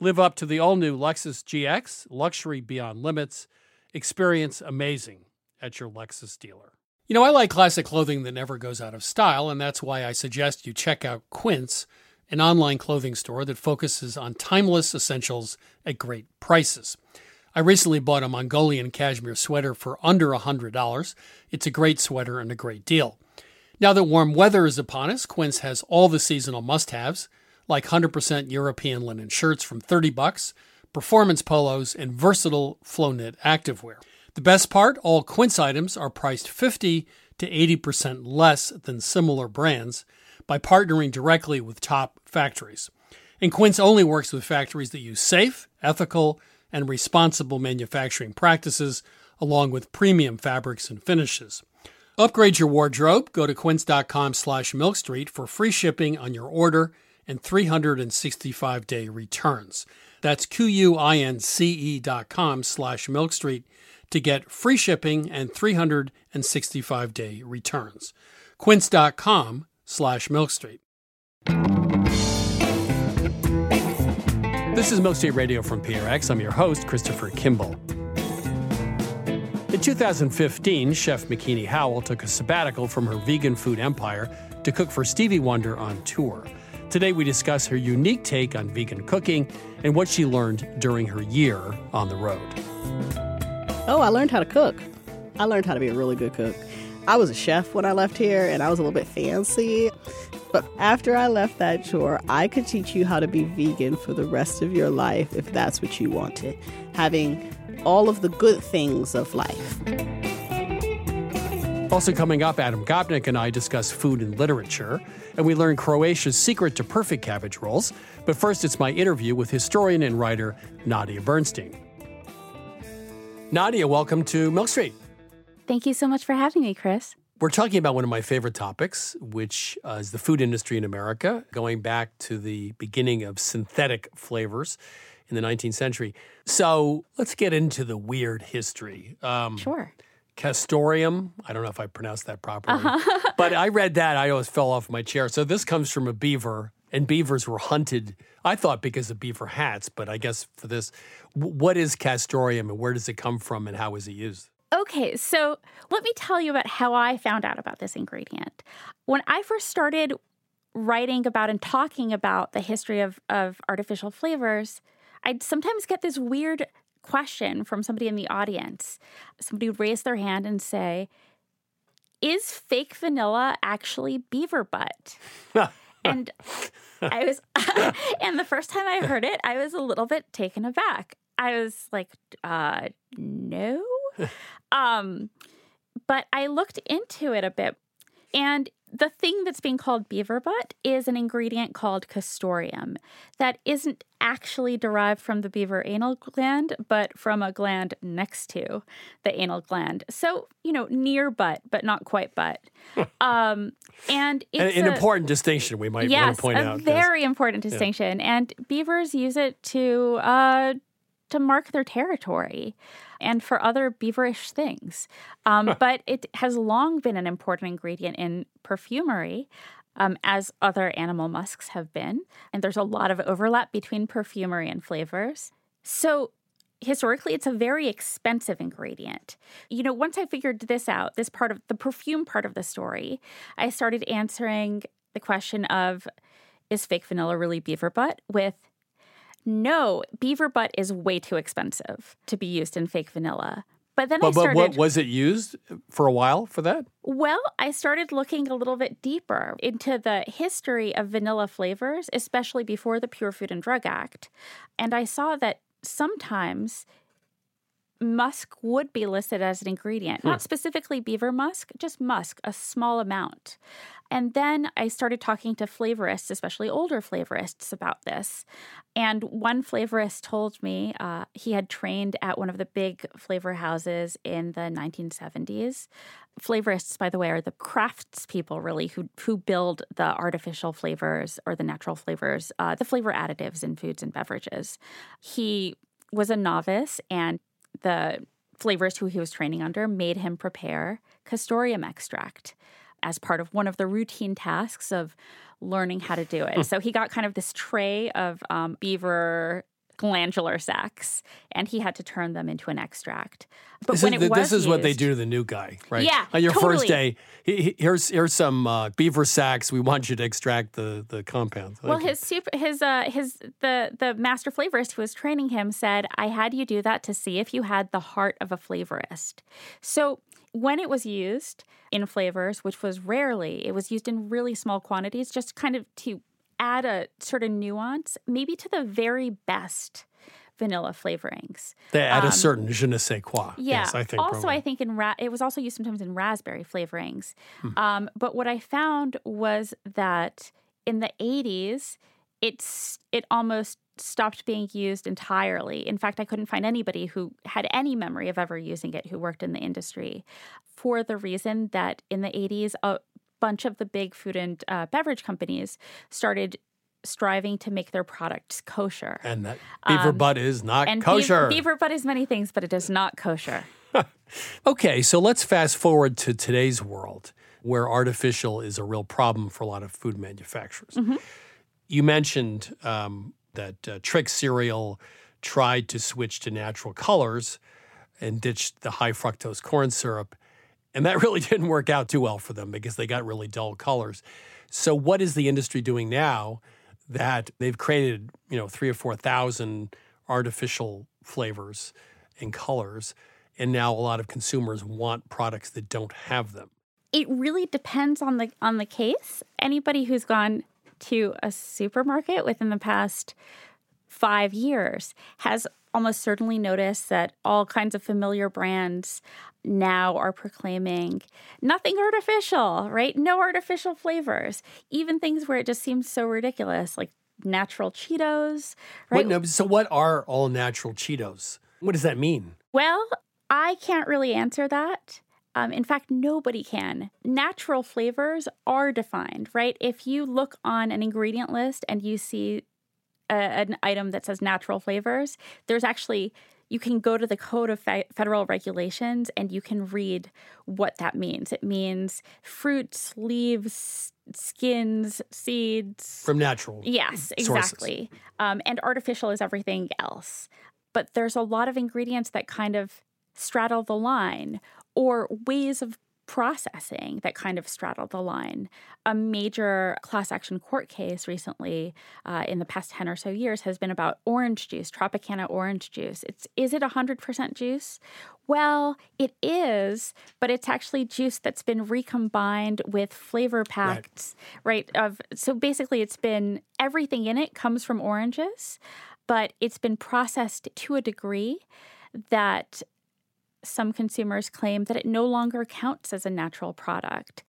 Live up to the all new Lexus GX, luxury beyond limits. Experience amazing at your Lexus dealer. You know, I like classic clothing that never goes out of style, and that's why I suggest you check out Quince, an online clothing store that focuses on timeless essentials at great prices. I recently bought a Mongolian cashmere sweater for under $100. It's a great sweater and a great deal. Now that warm weather is upon us, Quince has all the seasonal must haves like 100% European linen shirts from 30 bucks, performance polos, and versatile flow knit activewear. The best part, all Quince items are priced 50 to 80% less than similar brands by partnering directly with top factories. And Quince only works with factories that use safe, ethical, and responsible manufacturing practices along with premium fabrics and finishes. Upgrade your wardrobe. Go to quince.com slash milkstreet for free shipping on your order and 365 day returns. That's Q-U-I-N-C-E dot com slash milkstreet to get free shipping and 365 day returns. Quince.com slash milkstreet. This is Milk Street Radio from PRX. I'm your host, Christopher Kimball. In 2015, Chef Makini Howell took a sabbatical from her vegan food empire to cook for Stevie Wonder on tour. Today, we discuss her unique take on vegan cooking and what she learned during her year on the road. Oh, I learned how to cook. I learned how to be a really good cook. I was a chef when I left here and I was a little bit fancy. But after I left that chore, I could teach you how to be vegan for the rest of your life if that's what you wanted. Having all of the good things of life. Also, coming up, Adam Gopnik and I discuss food and literature, and we learn Croatia's secret to perfect cabbage rolls. But first, it's my interview with historian and writer Nadia Bernstein. Nadia, welcome to Milk Street. Thank you so much for having me, Chris. We're talking about one of my favorite topics, which uh, is the food industry in America, going back to the beginning of synthetic flavors in the 19th century. So let's get into the weird history. Um, sure. Castoreum. I don't know if I pronounced that properly, uh-huh. but I read that. I always fell off my chair. So this comes from a beaver And beavers were hunted, I thought because of beaver hats, but I guess for this, what is castoreum and where does it come from and how is it used? Okay, so let me tell you about how I found out about this ingredient. When I first started writing about and talking about the history of, of artificial flavors, I'd sometimes get this weird question from somebody in the audience. Somebody would raise their hand and say, Is fake vanilla actually beaver butt? and I was, and the first time I heard it, I was a little bit taken aback. I was like, uh, no. um, but I looked into it a bit, and the thing that's being called beaver butt is an ingredient called castoreum that isn't actually derived from the beaver anal gland, but from a gland next to the anal gland. So, you know, near butt, but not quite butt. um, and it's an, a, important distinction we might yes, want to point a out. very important distinction. Yeah. And beavers use it to uh, to mark their territory and for other beaverish things. Um, but it has long been an important ingredient in perfumery. Um, as other animal musks have been. And there's a lot of overlap between perfumery and flavors. So, historically, it's a very expensive ingredient. You know, once I figured this out, this part of the perfume part of the story, I started answering the question of is fake vanilla really beaver butt with no, beaver butt is way too expensive to be used in fake vanilla. But then but, I started. But what was it used for a while for that? Well, I started looking a little bit deeper into the history of vanilla flavors, especially before the Pure Food and Drug Act. And I saw that sometimes musk would be listed as an ingredient, hmm. not specifically beaver musk, just musk, a small amount. And then I started talking to flavorists, especially older flavorists, about this. And one flavorist told me uh, he had trained at one of the big flavor houses in the 1970s. Flavorists, by the way, are the craftspeople really who who build the artificial flavors or the natural flavors, uh, the flavor additives in foods and beverages. He was a novice and the flavorist who he was training under made him prepare castoreum extract as part of one of the routine tasks of learning how to do it. so he got kind of this tray of um, beaver glandular sacs, and he had to turn them into an extract. But this when is, it was this is used, what they do to the new guy, right? Yeah, on your totally. first day, here's here's some uh, beaver sacs. We want you to extract the the compound. Well, his super, his uh, his the the master flavorist who was training him said, "I had you do that to see if you had the heart of a flavorist." So when it was used in flavors, which was rarely, it was used in really small quantities, just kind of to add a sort of nuance, maybe to the very best vanilla flavorings. They add um, a certain je ne sais quoi. Yeah. Yes, I think. Also, probably. I think in ra- it was also used sometimes in raspberry flavorings. Hmm. Um, but what I found was that in the 80s, it's it almost stopped being used entirely. In fact, I couldn't find anybody who had any memory of ever using it who worked in the industry for the reason that in the 80s, a bunch of the big food and uh, beverage companies started striving to make their products kosher. And that beaver um, butt is not and kosher. Beaver, beaver butt is many things, but it is not kosher. okay, so let's fast forward to today's world where artificial is a real problem for a lot of food manufacturers. Mm-hmm. You mentioned um, that uh, Trix cereal tried to switch to natural colors and ditched the high fructose corn syrup. And that really didn't work out too well for them because they got really dull colors. So, what is the industry doing now that they've created, you know, three or 4,000 artificial flavors and colors? And now a lot of consumers want products that don't have them. It really depends on the on the case. Anybody who's gone to a supermarket within the past five years has almost certainly noticed that all kinds of familiar brands now are proclaiming nothing artificial, right? No artificial flavors. Even things where it just seems so ridiculous, like natural Cheetos, right? What, no, so, what are all natural Cheetos? What does that mean? Well, I can't really answer that. Um, in fact, nobody can. Natural flavors are defined, right? If you look on an ingredient list and you see a, an item that says natural flavors, there's actually you can go to the Code of Fe- Federal Regulations and you can read what that means. It means fruits, leaves, skins, seeds. From natural. Yes, exactly. Um, and artificial is everything else. But there's a lot of ingredients that kind of straddle the line or ways of processing that kind of straddle the line. A major class action court case recently, uh, in the past 10 or so years, has been about orange juice, Tropicana orange juice. It's, is it 100% juice? Well, it is, but it's actually juice that's been recombined with flavor packs, right? right of so basically it's been everything in it comes from oranges, but it's been processed to a degree that some consumers claim that it no longer counts as a natural product.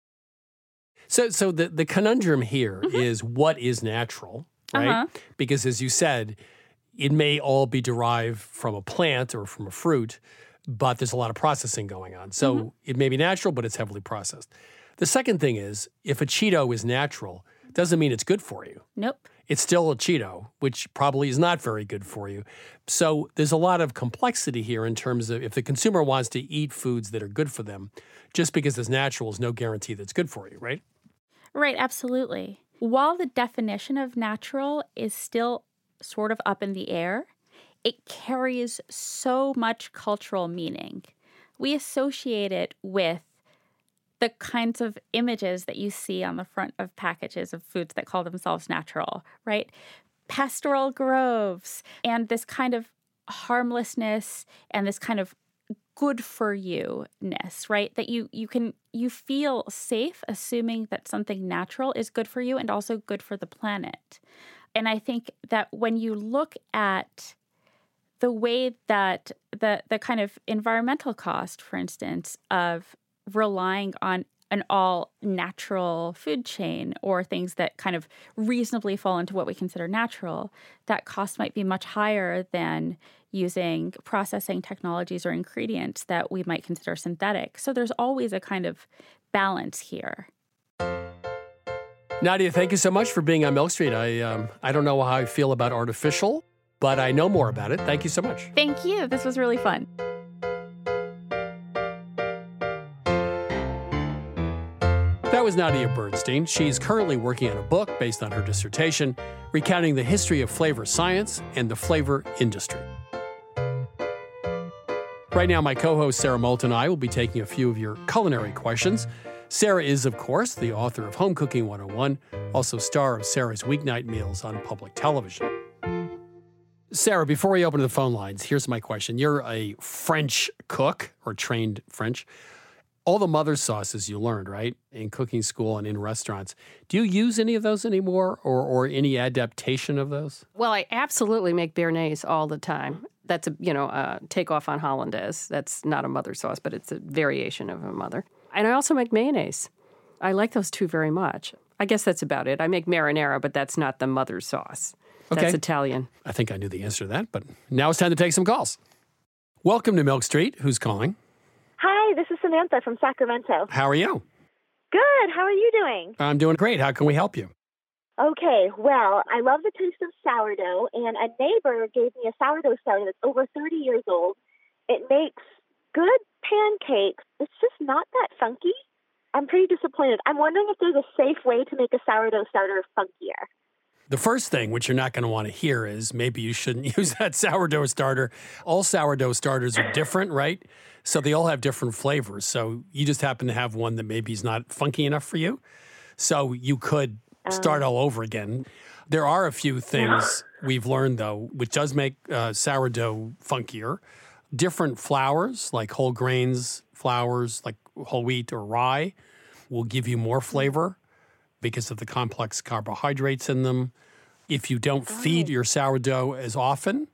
So, so the, the conundrum here Mm-hmm. is what is natural, right? Uh-huh. Because as you said, it may all be derived from a plant or from a fruit, but there's a lot of processing going on. So Mm-hmm. it may be natural, but it's heavily processed. The second thing is if a Cheeto is natural, doesn't mean it's good for you. Nope. It's still a Cheeto, which probably is not very good for you. So there's a lot of complexity here in terms of if the consumer wants to eat foods that are good for them, just because it's natural is no guarantee that it's good for you, right? Right, absolutely. While the definition of natural is still sort of up in the air, it carries so much cultural meaning. We associate it with the kinds of images that you see on the front of packages of foods that call themselves natural, right? Pastoral groves and this kind of harmlessness and this kind of good for you ness right that you you can you feel safe assuming that something natural is good for you and also good for the planet and i think that when you look at the way that the the kind of environmental cost for instance of relying on an all natural food chain or things that kind of reasonably fall into what we consider natural that cost might be much higher than using processing technologies or ingredients that we might consider synthetic. So there's always a kind of balance here. Nadia, thank you so much for being on Milk Street. I um, I don't know how I feel about artificial, but I know more about it. Thank you so much. Thank you. This was really fun. Was Nadia Bernstein. She's currently working on a book based on her dissertation, recounting the history of flavor science and the flavor industry. Right now, my co host Sarah Moulton and I will be taking a few of your culinary questions. Sarah is, of course, the author of Home Cooking 101, also star of Sarah's Weeknight Meals on public television. Sarah, before we open the phone lines, here's my question. You're a French cook or trained French. All the mother sauces you learned, right, in cooking school and in restaurants. Do you use any of those anymore or, or any adaptation of those? Well, I absolutely make béarnaise all the time. That's a you know uh, a takeoff on hollandaise. That's not a mother sauce, but it's a variation of a mother. And I also make mayonnaise. I like those two very much. I guess that's about it. I make marinara, but that's not the mother sauce. That's Italian. I think I knew the answer to that, but now it's time to take some calls. Welcome to Milk Street. Who's calling? Hi, this is Samantha from Sacramento. How are you? Good. How are you doing? I'm doing great. How can we help you? Okay, well, I love the taste of sourdough, and a neighbor gave me a sourdough starter that's over 30 years old. It makes good pancakes. It's just not that funky. I'm pretty disappointed. I'm wondering if there's a safe way to make a sourdough starter funkier. The first thing, which you're not going to want to hear, is maybe you shouldn't use that sourdough starter. All sourdough starters are different, right? So they all have different flavors. So you just happen to have one that maybe is not funky enough for you. So you could start all over again. There are a few things we've learned, though, which does make uh, sourdough funkier. Different flours, like whole grains flours, like whole wheat or rye, will give you more flavor because of the complex carbohydrates in them. If you don't feed your sourdough as often,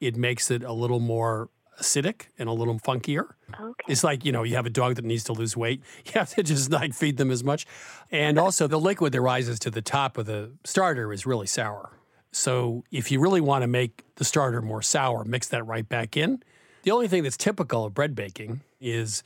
it makes it a little more acidic and a little funkier. Okay. It's like, you know, you have a dog that needs to lose weight. You have to just not feed them as much. And also, the liquid that rises to the top of the starter is really sour. So, if you really want to make the starter more sour, mix that right back in. The only thing that's typical of bread baking is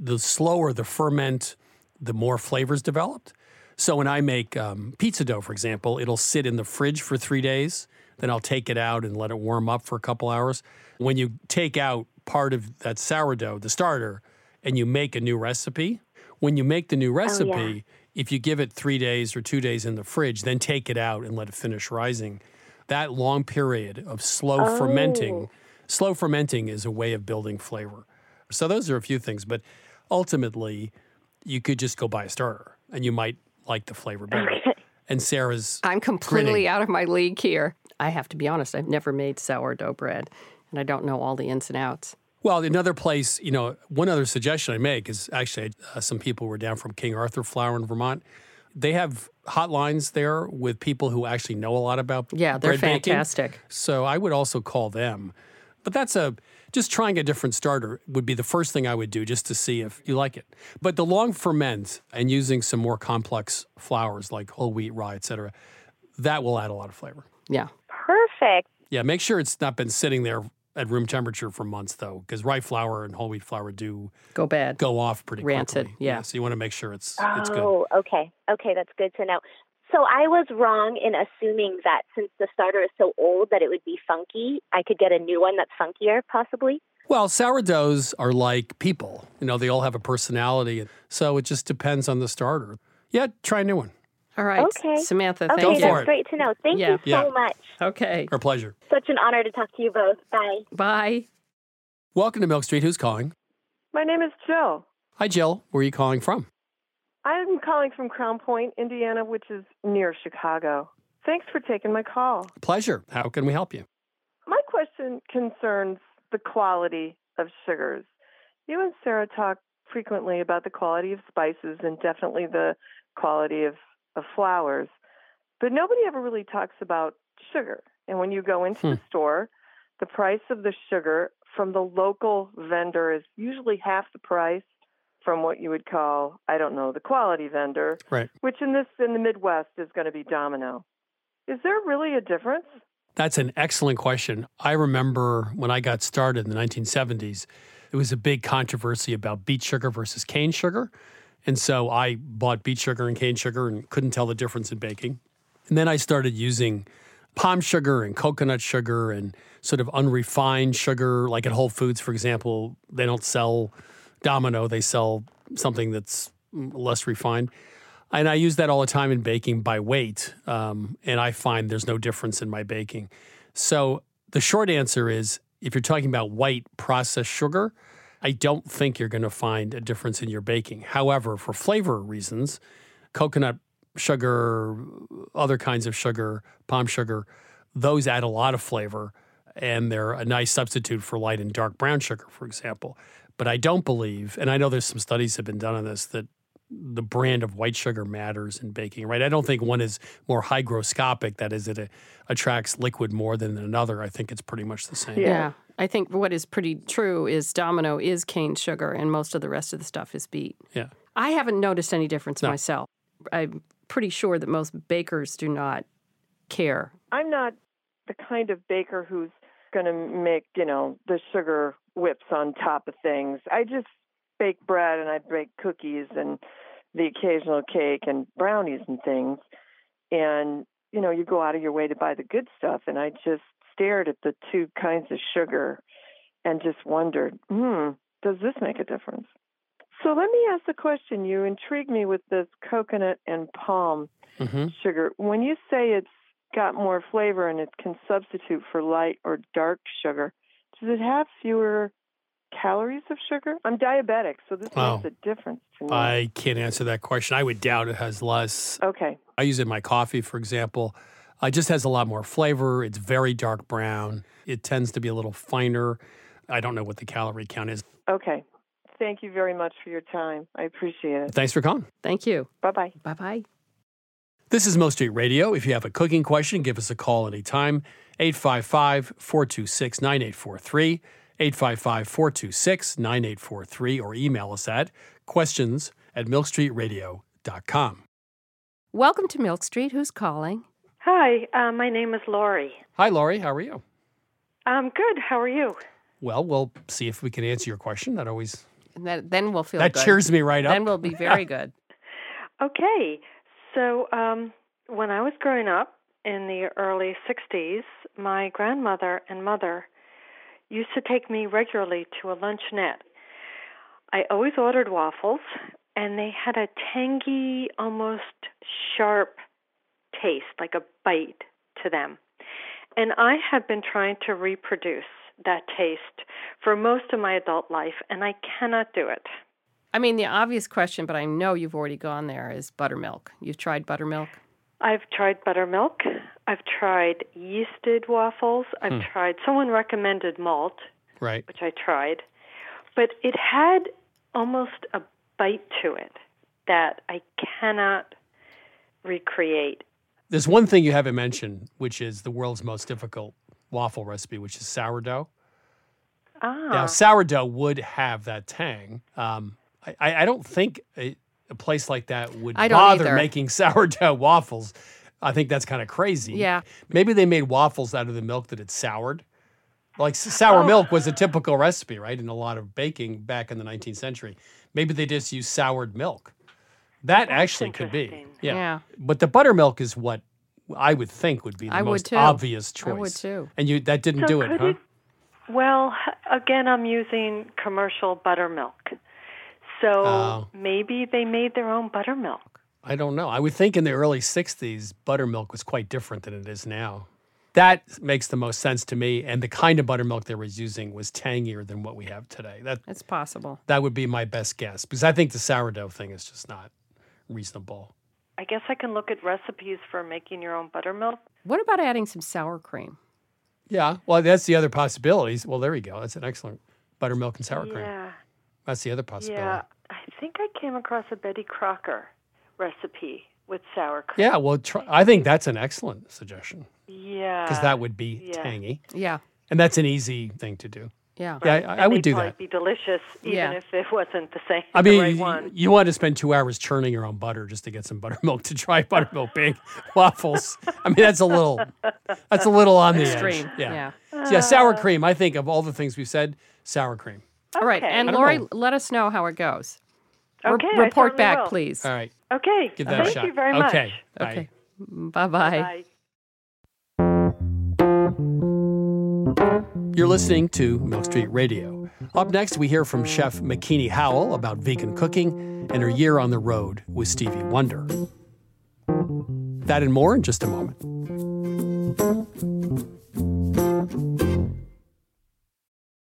the slower the ferment, the more flavors developed. So, when I make um, pizza dough, for example, it'll sit in the fridge for three days. Then I'll take it out and let it warm up for a couple hours. When you take out part of that sourdough, the starter, and you make a new recipe, when you make the new recipe, if you give it three days or two days in the fridge, then take it out and let it finish rising, that long period of slow fermenting, slow fermenting is a way of building flavor. So those are a few things, but ultimately, you could just go buy a starter and you might like the flavor better. And Sarah's I'm completely Grinning. out of my league here. I have to be honest, I've never made sourdough bread and I don't know all the ins and outs. Well, another place, you know, one other suggestion I make is actually uh, some people were down from King Arthur Flour in Vermont. They have hotlines there with people who actually know a lot about Yeah, they're bread baking. fantastic. So I would also call them. But that's a just trying a different starter would be the first thing I would do just to see if you like it. But the long ferment and using some more complex flours like whole wheat, rye, et cetera, that will add a lot of flavor. Yeah. Perfect. Yeah, make sure it's not been sitting there at room temperature for months though, because rye flour and whole wheat flour do Go bad. go off pretty Rancid, quickly. yeah. So you want to make sure it's it's good. Oh, okay. Okay, that's good to know. So I was wrong in assuming that since the starter is so old that it would be funky. I could get a new one that's funkier, possibly. Well, sourdoughs are like people. You know, they all have a personality. So it just depends on the starter. Yeah, try a new one. All right. Okay. Samantha, Okay, thank Go you. for that's it. great to know. Thank Yeah. you so Yeah. much. Okay. Our pleasure. Such an honor to talk to you both. Bye. Bye. Welcome to Milk Street. Who's calling? My name is Jill. Hi, Jill. Where are you calling from? I'm calling from Crown Point, Indiana, which is near Chicago. Thanks for taking my call. Pleasure. How can we help you? My question concerns the quality of sugars. You and Sarah talk frequently about the quality of spices and definitely the quality of, of flours, but nobody ever really talks about sugar. And when you go into Hmm. the store, the price of the sugar from the local vendor is usually half the price from what you would call, I don't know, the quality vendor, Right. which in this in the Midwest is going to be Domino. Is there really a difference? That's an excellent question. I remember when I got started in the 1970s, it was a big controversy about beet sugar versus cane sugar. And so I bought beet sugar and cane sugar and couldn't tell the difference in baking. And then I started using palm sugar and coconut sugar and sort of unrefined sugar. Like at Whole Foods, for example, they don't sell Domino, they sell something that's less refined. And I use that all the time in baking by weight. Um, and I find there's no difference in my baking. So the short answer is if you're talking about white processed sugar, I don't think you're going to find a difference in your baking. However, for flavor reasons, coconut sugar, other kinds of sugar, palm sugar, those add a lot of flavor and they're a nice substitute for light and dark brown sugar, for example. But I don't believe, and I know there's some studies have been done on this, that the brand of white sugar matters in baking, right? I don't think one is more hygroscopic, that is, it uh, attracts liquid more than another. I think it's pretty much the same. Yeah. Yeah. I think what is pretty true is Domino is cane sugar and most of the rest of the stuff is beet. Yeah. I haven't noticed any difference No. myself. I'm pretty sure that most bakers do not care. I'm not the kind of baker who's going to make, you know, the sugar whips on top of things. I just bake bread and I bake cookies and the occasional cake and brownies and things. And, you know, you go out of your way to buy the good stuff. And I just stared at the two kinds of sugar and just wondered, hmm, does this make a difference? So let me ask the question. You intrigued me with this coconut and palm hmm sugar. When you say it's got more flavor and it can substitute for light or dark sugar, does it have fewer calories of sugar? I'm diabetic, so this Oh. makes a difference to me. I can't answer that question. I would doubt it has less. okay. I use it in my coffee, for example. It just has a lot more flavor. It's very dark brown. It tends to be a little finer. I don't know what the calorie count is. Okay. Thank you very much for your time. I appreciate it. Thanks for calling. Thank you. Bye bye. Bye bye. This is Milk Street Radio. If you have a cooking question, give us a call anytime. 855 426 9843. 855 426 9843 or email us at questions at milkstreetradio.com. Welcome to Milk Street. Who's calling? Hi, uh, my name is Lori. Hi, Laurie. How are you? Um, good. How are you? Well, we'll see if we can answer your question. That always And that, then we'll feel that good. cheers me right up. Then we'll be very good. Okay. So, um, when I was growing up in the early 60s, my grandmother and mother used to take me regularly to a luncheonette. I always ordered waffles, and they had a tangy, almost sharp taste, like a bite to them. And I have been trying to reproduce that taste for most of my adult life, and I cannot do it. I mean, the obvious question, but I know you've already gone there, is buttermilk. You've tried buttermilk? I've tried buttermilk. I've tried yeasted waffles. I've Hmm. tried, someone recommended malt, Right. which I tried. But it had almost a bite to it that I cannot recreate. There's one thing you haven't mentioned, which is the world's most difficult waffle recipe, which is sourdough. Ah. Now, sourdough would have that tang. Um, I, I I don't think a, a place like that would I don't bother either. making sourdough waffles. I think that's kind of crazy. Yeah. Maybe they made waffles out of the milk that had soured. Like sour Oh. milk was a typical recipe, right? In a lot of baking back in the 19th century. Maybe they just used soured milk. That actually could be. Yeah. Yeah. But the buttermilk is what I would think would be the I would most too. obvious choice. I would too. And you that didn't So do it, huh? it- Well, again, I'm using commercial buttermilk. So Oh. maybe they made their own buttermilk. I don't know. I would think in the early 60s, buttermilk was quite different than it is now. That makes the most sense to me. And the kind of buttermilk they were using was tangier than what we have today. That, It's possible. that would be my best guess because I think the sourdough thing is just not reasonable. I guess I can look at recipes for making your own buttermilk. What about adding some sour cream? Yeah. Well, that's the other possibilities. Well, there you go. That's an excellent buttermilk and sour cream. Yeah. That's the other possibility. Yeah. I think I came across a Betty Crocker recipe with sour cream. Yeah, well, try, I think that's an excellent suggestion Yeah. because that would be yeah. tangy, Yeah. and that's an easy thing to do. Yeah. Yeah, I, I would they'd do probably that. Would be delicious, even Yeah. if it wasn't the same. I the mean, right you, one. you want to spend two hours churning your own butter just to get some buttermilk to try buttermilk big waffles. I mean, that's a little, that's a little on the Extreme. edge. Yeah. Yeah. So, yeah, sour uh. cream. I think of all the things we've said, sour cream. All right. And Lori, know. let us know how it goes. Re- Okay, I report certainly back, will. please. All right, Okay. give that Thank a shot. you very much. Okay. Bye. Okay. Bye bye. Bye. You're listening to Milk Street Radio. Up next, we hear from Chef Makini Howell about vegan cooking and her year on the road with Stevie Wonder. That and more in just a moment.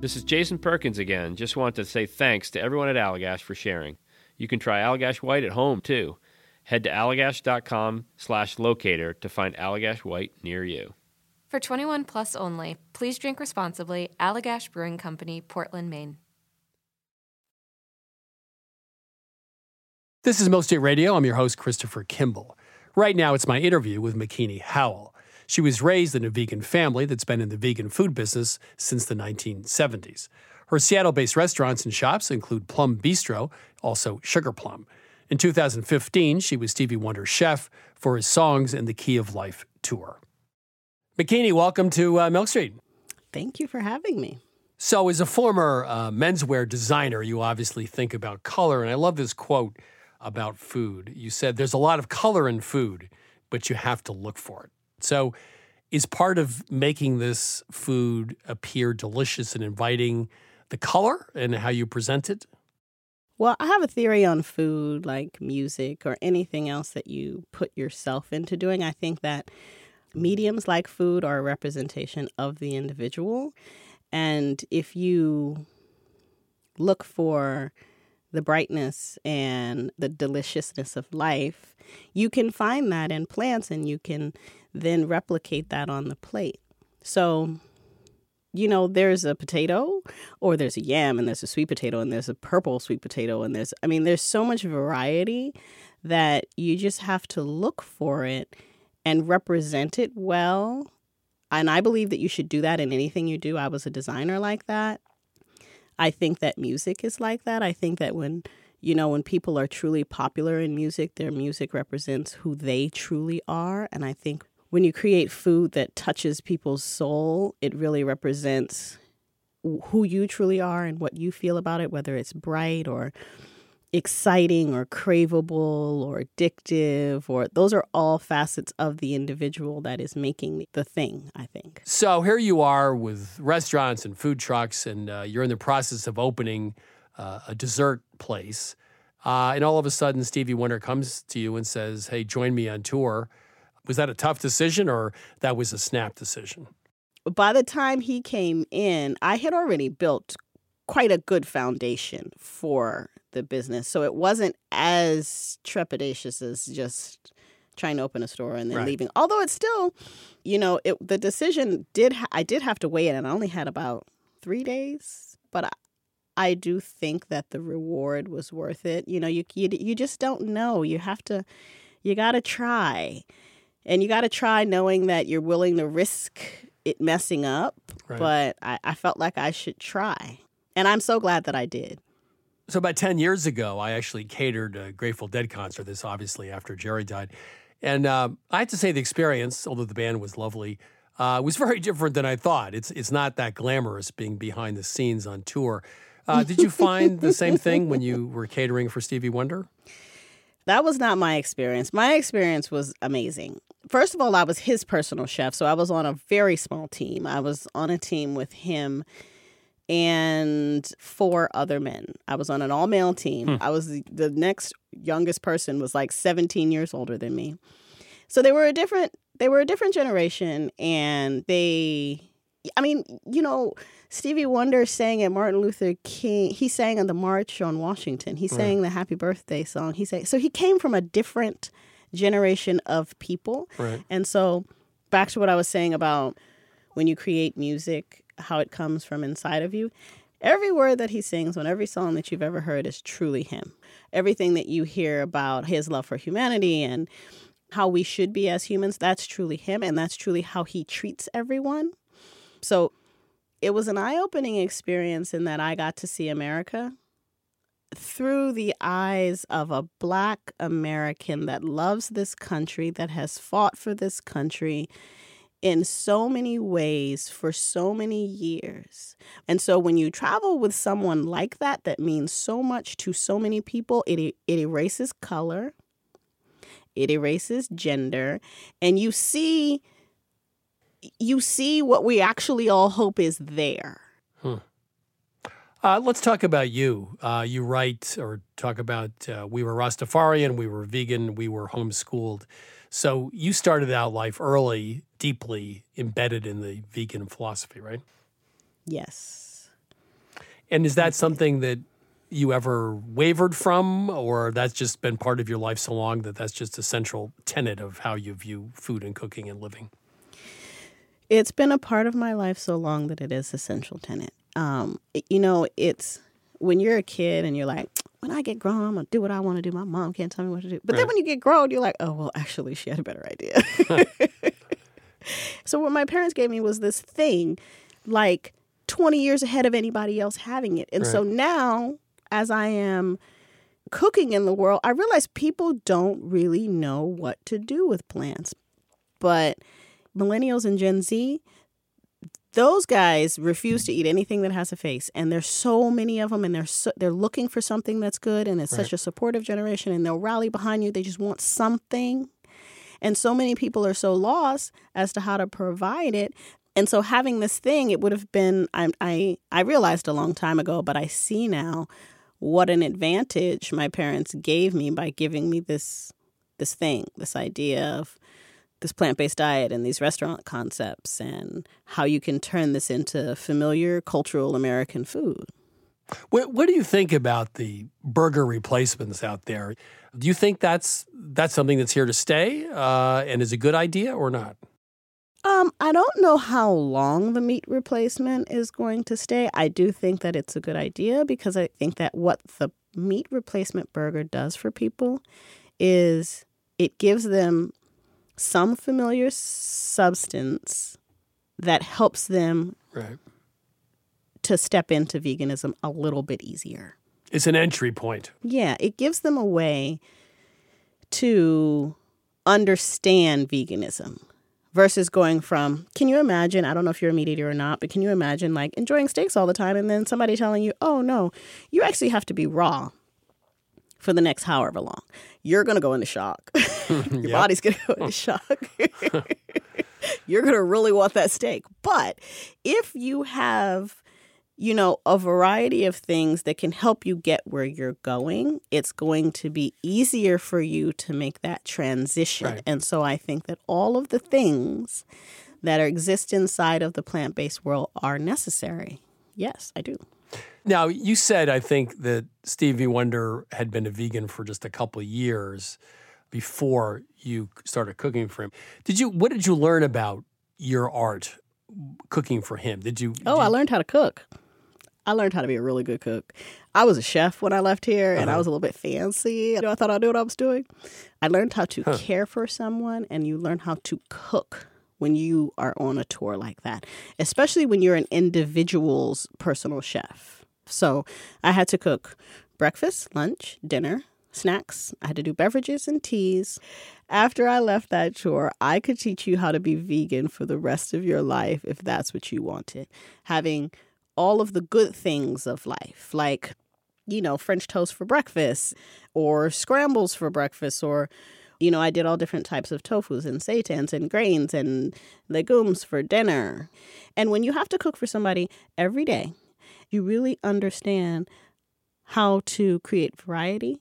This is Jason Perkins again. Just want to say thanks to everyone at Allagash for sharing. You can try Allagash White at home too. Head to allagash.com slash locator to find Allagash White near you. For 21 plus only, please drink responsibly. Allagash Brewing Company, Portland, Maine. This is Milk Street Radio. I'm your host, Christopher Kimball. Right now, it's my interview with Makini Howell. She was raised in a vegan family that's been in the vegan food business since the 1970s. Her Seattle based restaurants and shops include Plum Bistro, also Sugar Plum. In 2015, she was Stevie Wonder's chef for his Songs in the Key of Life tour. Makini, welcome to uh, Milk Street. Thank you for having me. So, as a former uh, menswear designer, you obviously think about color. And I love this quote about food. You said, There's a lot of color in food, but you have to look for it. So, is part of making this food appear delicious and inviting the color and how you present it? Well, I have a theory on food, like music or anything else that you put yourself into doing. I think that mediums like food are a representation of the individual. And if you look for the brightness and the deliciousness of life, you can find that in plants and you can then replicate that on the plate. So, you know, there's a potato or there's a yam and there's a sweet potato and there's a purple sweet potato and there's, I mean, there's so much variety that you just have to look for it and represent it well. And I believe that you should do that in anything you do. I was a designer like that. I think that music is like that. I think that when you know, when people are truly popular in music, their music represents who they truly are. And I think when you create food that touches people's soul, it really represents who you truly are and what you feel about it, whether it's bright or exciting or craveable or addictive or those are all facets of the individual that is making the thing i think. So here you are with restaurants and food trucks and uh, you're in the process of opening uh, a dessert place uh, and all of a sudden stevie wonder comes to you and says hey join me on tour was that a tough decision or that was a snap decision? By the time he came in, I had already built quite a good foundation for the business. So it wasn't as trepidatious as just trying to open a store and then right. leaving. Although it's still, you know, it, the decision did ha- I did have to weigh it, and I only had about three days, but I, I do think that the reward was worth it. You know, you you you just don't know. You have to, you got to try. And you got to try knowing that you're willing to risk it messing up. Right. But I, I felt like I should try. And I'm so glad that I did. So about 10 years ago, I actually catered a Grateful Dead concert. This obviously after Jerry died. And uh, I have to say the experience, although the band was lovely, uh, was very different than I thought. It's it's not that glamorous being behind the scenes on tour. Uh, did you find the same thing when you were catering for Stevie Wonder? That was not my experience. My experience was amazing. First of all, I was his personal chef, so I was on a very small team. I was on a team with him and four other men. I was on an all male team. Hmm. I was the, the next youngest person was like 17 years older than me. So they were a different they were a different generation and they I mean, you know, Stevie Wonder sang at Martin Luther King. He sang on the March on Washington. He Right. sang the Happy Birthday song. He sang so he came from a different generation of people. Right. And so back to what I was saying about when you create music, how it comes from inside of you. Every word that he sings on every song that you've ever heard is truly him. Everything that you hear about his love for humanity and how we should be as humans, that's truly him and that's truly how he treats everyone. So it was an eye-opening experience in that I got to see America through the eyes of a black American that loves this country, that has fought for this country in so many ways for so many years. And so when you travel with someone like that, that means so much to so many people, it, it erases color, it erases gender, and you see you see what we actually all hope is there. Hmm. Uh, let's talk about you. Uh, you write or talk about uh, we were Rastafarian, we were vegan, we were homeschooled. So you started out life early, deeply embedded in the vegan philosophy, right? Yes. And is that something that you ever wavered from, or that's just been part of your life so long that that's just a central tenet of how you view food and cooking and living? It's been a part of my life so long that it is a central tenet. Um, you know, it's when you're a kid and you're like, when I get grown, I'm gonna do what I want to do. My mom can't tell me what to do. But then when you get grown, you're like, oh well, actually, she had a better idea. so what my parents gave me was this thing, like 20 years ahead of anybody else having it. And so now, as I am cooking in the world, I realize people don't really know what to do with plants. But millennials and Gen Z, those guys refuse to eat anything that has a face and there's so many of them and they're so, they're looking for something that's good and it's Right. such a supportive generation and they'll rally behind you. They just want something. And so many people are so lost as to how to provide it. And so having this thing it would have been I, I i realized a long time ago but i see now what an advantage my parents gave me by giving me this this thing this idea of this plant-based diet and these restaurant concepts and how you can turn this into familiar cultural american food What, what do you think about the burger replacements out there? Do you think that's that's something that's here to stay uh, and is a good idea or not? Um, I don't know how long the meat replacement is going to stay. I do think that it's a good idea because I think that what the meat replacement burger does for people is it gives them some familiar substance that helps them Right. to step into veganism a little bit easier. It's an entry point. Yeah, it gives them a way to understand veganism versus going from, can you imagine? I don't know if you're a meat eater or not, but can you imagine like enjoying steaks all the time and then somebody telling you, oh no, you actually have to be raw for the next however long. You're going to go into shock. Your Yep. body's going to go into shock. You're going to really want that steak. But if you have you know, a variety of things that can help you get where you're going, it's going to be easier for you to make that transition. Right. And so I think that all of the things that are, exist inside of the plant based world are necessary. Yes, I do. Now, you said, I think, that Stevie Wonder had been a vegan for just a couple of years before you started cooking for him. Did you? What did you learn about your art cooking for him? Did you? Oh, I learned how to cook. I learned how to be a really good cook. I was a chef when I left here and I Uh-huh. was a little bit fancy. You know, I thought I knew what I was doing. I learned how to Huh. care for someone and you learn how to cook when you are on a tour like that, especially when you're an individual's personal chef. So I had to cook breakfast, lunch, dinner, snacks. I had to do beverages and teas. After I left that tour, I could teach you how to be vegan for the rest of your life if that's what you wanted. Having all of the good things of life, like, you know, French toast for breakfast or scrambles for breakfast or you know, I did all different types of tofus and seitans and grains and legumes for dinner. And when you have to cook for somebody every day, you really understand how to create variety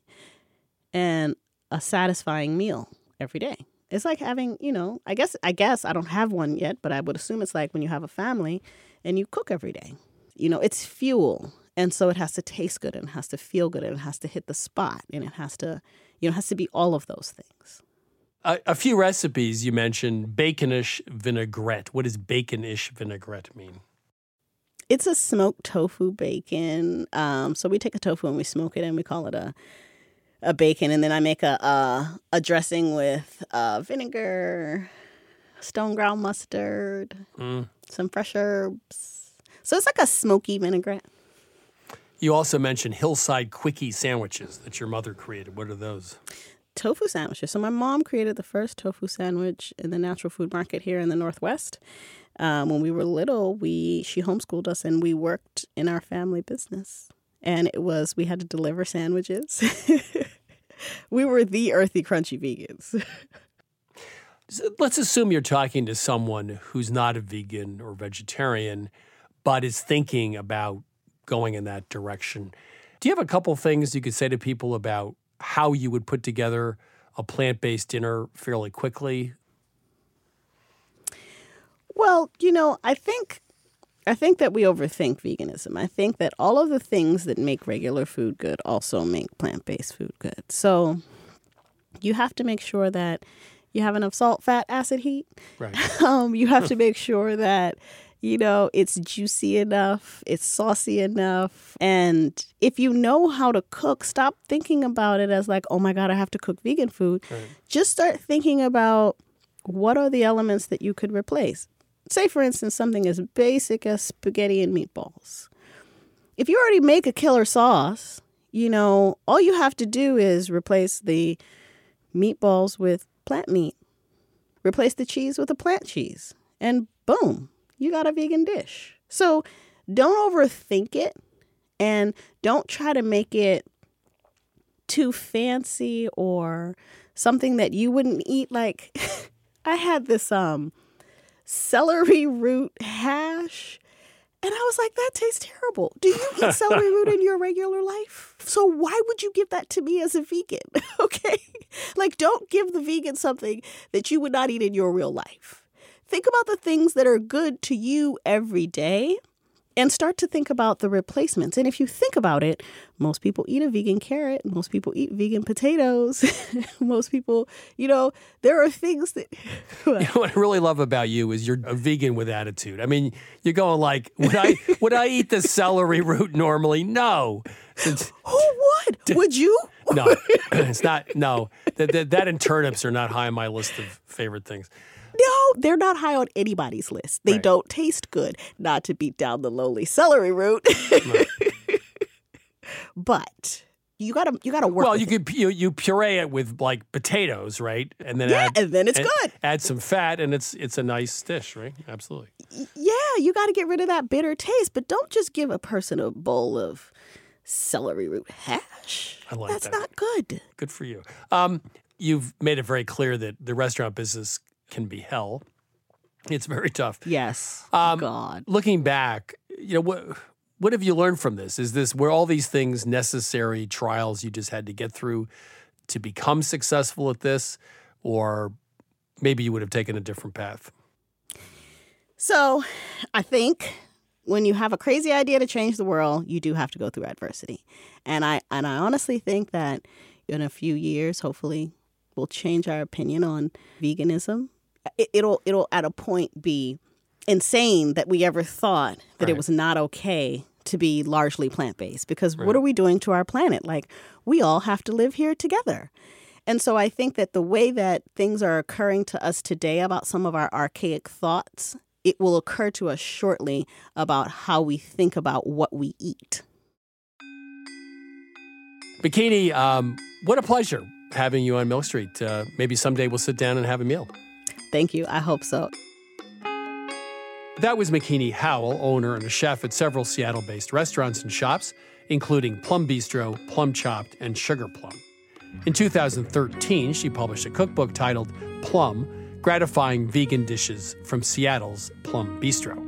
and a satisfying meal every day. It's like having, you know, I guess I guess I don't have one yet, but I would assume it's like when you have a family and you cook every day. You know, it's fuel. And so it has to taste good and it has to feel good and it has to hit the spot and it has to, you know, it has to be all of those things. A, a few recipes you mentioned baconish vinaigrette. What does baconish vinaigrette mean? It's a smoked tofu bacon. Um, so we take a tofu and we smoke it and we call it a a bacon, and then I make a a, a dressing with uh, vinegar, stone ground mustard, Mm. some fresh herbs. So it's like a smoky vinaigrette. You also mentioned hillside quickie sandwiches that your mother created. What are those? Tofu sandwiches. So my mom created the first tofu sandwich in the natural food market here in the Northwest. Um, when we were little, we she homeschooled us and we worked in our family business. And it was we had to deliver sandwiches. we were the earthy crunchy vegans. Let's assume you're talking to someone who's not a vegan or vegetarian, but is thinking about going in that direction. Do you have a couple things you could say to people about how you would put together a plant based dinner fairly quickly? Well, you know, I think I think that we overthink veganism. I think that all of the things that make regular food good also make plant-based food good. So you have to make sure that you have enough salt, fat, acid, heat. Right. Um, you have to make sure that you know it's juicy enough, it's saucy enough, and if you know how to cook, stop thinking about it as like, oh my god, I have to cook vegan food. Just start thinking about what are the elements that you could replace. Say, for instance, something as basic as spaghetti and meatballs. If you already make a killer sauce, you know, all you have to do is replace the meatballs with plant meat, replace the cheese with a plant cheese, and boom, you got a vegan dish. So don't overthink it and don't try to make it too fancy or something that you wouldn't eat. Like, I had this um celery root hash. And I was like, that tastes terrible. Do you eat celery root in your regular life? So why would you give that to me as a vegan? okay. Like, don't give the vegan something that you would not eat in your real life. Think about the things that are good to you every day and start to think about the replacements. And if you think about it, most people eat a vegan carrot, most people eat vegan potatoes, most people, you know, there are things that You know what I really love about you is you're a vegan with attitude. I mean, you're going like, would I would I eat the celery root normally? No. Since- Who would? Would you? no, it's not. No, that, that that and turnips are not high on my list of favorite things. No, they're not high on anybody's list. They don't taste good. Not to beat down the lowly celery root. but you gotta you gotta work. Well, you could you, you puree it with like potatoes, right? And then Yeah, add, and then it's good. Add some fat, and it's it's a nice dish, right? Absolutely. yeah, you got to get rid of that bitter taste, but don't just give a person a bowl of celery root hash. I like that. That's that. not good. Good for you. Um, you've made it very clear that the restaurant business can be hell. It's very tough. Yes. Um, God. Looking back, you know what? What have you learned from this? Is this were all these things necessary trials you just had to get through to become successful at this, or maybe you would have taken a different path? So, I think when you have a crazy idea to change the world, you do have to go through adversity. And I and I honestly think that in a few years, hopefully, we'll change our opinion on veganism. It, it'll it'll at a point be insane that we ever thought that it was not okay to be largely plant-based because what are we doing to our planet? Like we all have to live here together. And so I think that the way that things are occurring to us today about some of our archaic thoughts, it will occur to us shortly about how we think about what we eat. Makini, um, what a pleasure having you on Milk Street. Uh, maybe someday we'll sit down and have a meal. Thank you. I hope so. That was Makini Howell, owner and a chef at several Seattle based restaurants and shops, including Plum Bistro, Plum Chopped, and Sugar Plum. In 2013, she published a cookbook titled Plum Gratifying Vegan Dishes from Seattle's Plum Bistro.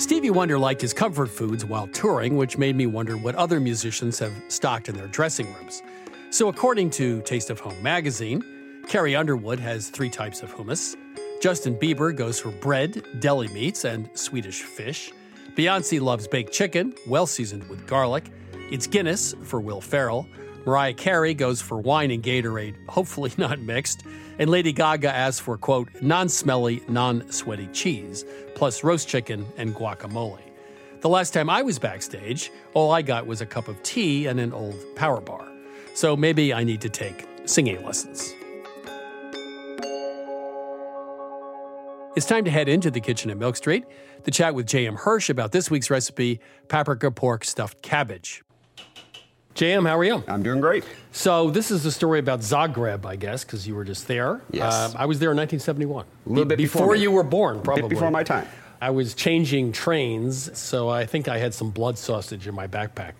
Stevie Wonder liked his comfort foods while touring, which made me wonder what other musicians have stocked in their dressing rooms. So, according to Taste of Home magazine, Carrie Underwood has three types of hummus. Justin Bieber goes for bread, deli meats, and Swedish fish. Beyonce loves baked chicken, well seasoned with garlic. It's Guinness for Will Ferrell. Mariah Carey goes for wine and Gatorade, hopefully not mixed. And Lady Gaga asks for, quote, non smelly, non sweaty cheese, plus roast chicken and guacamole. The last time I was backstage, all I got was a cup of tea and an old power bar. So maybe I need to take singing lessons. It's time to head into the kitchen at Milk Street to chat with J.M. Hirsch about this week's recipe paprika pork stuffed cabbage. JM, how are you? I'm doing great. So, this is the story about Zagreb, I guess, because you were just there. Yes. Uh, I was there in 1971. A little bit before before you were born, probably. Bit before my time. I was changing trains, so I think I had some blood sausage in my backpack.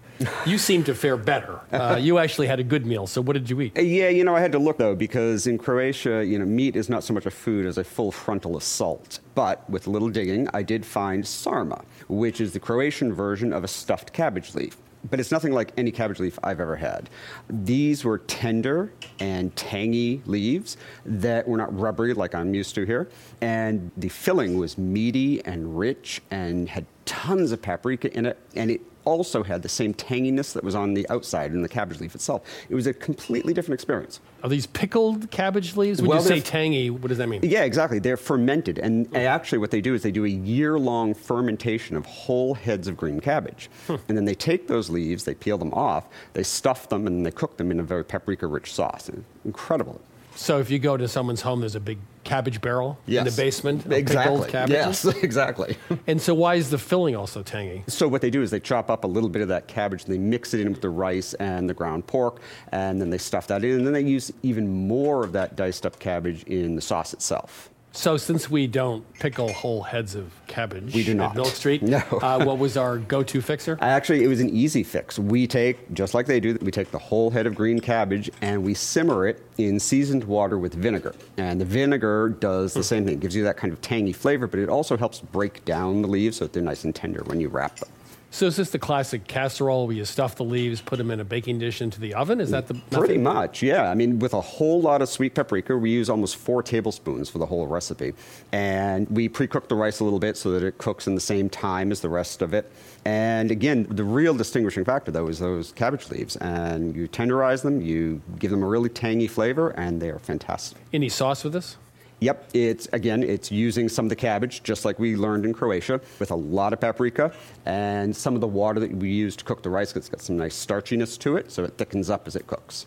You seem to fare better. Uh, you actually had a good meal. So, what did you eat? Yeah, you know, I had to look though because in Croatia, you know, meat is not so much a food as a full frontal assault. But with a little digging, I did find sarma, which is the Croatian version of a stuffed cabbage leaf. But it's nothing like any cabbage leaf I've ever had. These were tender and tangy leaves that were not rubbery like I'm used to here. And the filling was meaty and rich and had tons of paprika in it. And it also had the same tanginess that was on the outside in the cabbage leaf itself. It was a completely different experience. Are these pickled cabbage leaves? When Well, you say tangy, what does that mean? Yeah, exactly. They're fermented. And hmm. actually, what they do is they do a year long fermentation of whole heads of green cabbage. Hmm. And then they take those leaves, they peel them off, they stuff them, and they cook them in a very paprika rich sauce. Incredible. So, if you go to someone's home, there's a big cabbage barrel in the basement Exactly. Yes, exactly. and so, why is the filling also tangy? So what they do is they chop up a little bit of that cabbage, and they mix it in with the rice and the ground pork, and then they stuff that in, and then they use even more of that diced up cabbage in the sauce itself. So, since we don't pickle whole heads of cabbage We do at not. Milk Street, No. uh, what was our go-to fixer? Actually, it was an easy fix. We take, just like they do, we take the whole head of green cabbage and we simmer it in seasoned water with vinegar. And the vinegar does the same thing. It gives you that kind of tangy flavor, but it also helps break down the leaves so that they're nice and tender when you wrap them. So, is this the classic casserole where you stuff the leaves, put them in a baking dish into the oven? Is that the Pretty much, yeah. I mean, with a whole lot of sweet paprika, we use almost four tablespoons for the whole recipe. And we pre cook the rice a little bit so that it cooks in the same time as the rest of it. And again, the real distinguishing factor, though, is those cabbage leaves. And you tenderize them, you give them a really tangy flavor, and they are fantastic. Any sauce with this? Yep, it's again, it's using some of the cabbage, just like we learned in Croatia, with a lot of paprika and some of the water that we use to cook the rice. It's got some nice starchiness to it, so it thickens up as it cooks.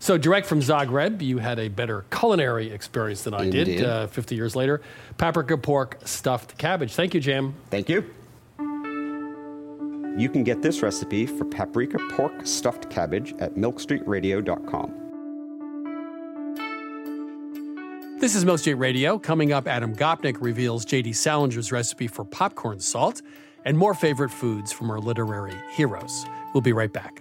So, direct from Zagreb, you had a better culinary experience than I Indeed. did uh, 50 years later. Paprika pork stuffed cabbage. Thank you, Jim. Thank you. You can get this recipe for paprika pork stuffed cabbage at milkstreetradio.com. This is Milk Street Radio. Coming up, Adam Gopnik reveals J.D. Salinger's recipe for popcorn salt and more favorite foods from our literary heroes. We'll be right back.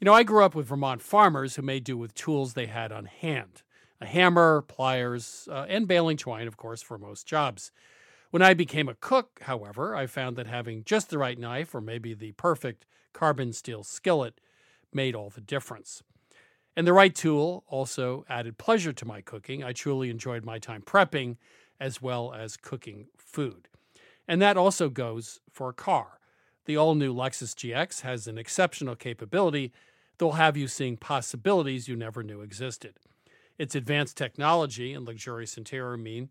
You know, I grew up with Vermont farmers who made do with tools they had on hand a hammer, pliers, uh, and baling twine, of course, for most jobs. When I became a cook, however, I found that having just the right knife or maybe the perfect carbon steel skillet made all the difference. And the right tool also added pleasure to my cooking. I truly enjoyed my time prepping as well as cooking food. And that also goes for a car. The all new Lexus GX has an exceptional capability that will have you seeing possibilities you never knew existed. Its advanced technology and luxurious interior mean